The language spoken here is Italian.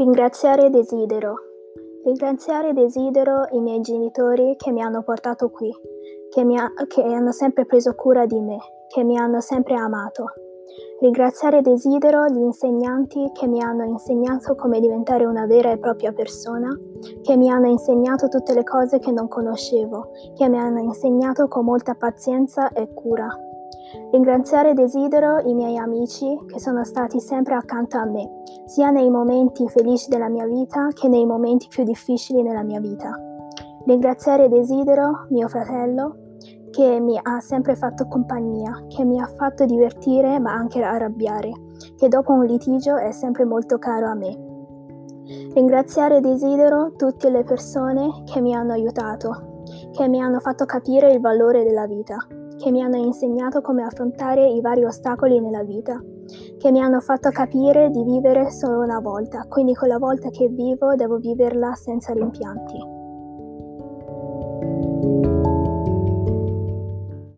Ringraziare desidero. Ringraziare desidero i miei genitori che mi hanno portato qui, che, ha, che hanno sempre preso cura di me, che mi hanno sempre amato. Ringraziare desidero gli insegnanti che mi hanno insegnato come diventare una vera e propria persona, che mi hanno insegnato tutte le cose che non conoscevo, che mi hanno insegnato con molta pazienza e cura. Ringraziare desidero i miei amici che sono stati sempre accanto a me, sia nei momenti felici della mia vita che nei momenti più difficili della mia vita. Ringraziare desidero mio fratello che mi ha sempre fatto compagnia, che mi ha fatto divertire ma anche arrabbiare, che dopo un litigio è sempre molto caro a me. Ringraziare desidero tutte le persone che mi hanno aiutato, che mi hanno fatto capire il valore della vita, che mi hanno insegnato come affrontare i vari ostacoli nella vita, che mi hanno fatto capire di vivere solo una volta, quindi quella volta che vivo devo viverla senza rimpianti.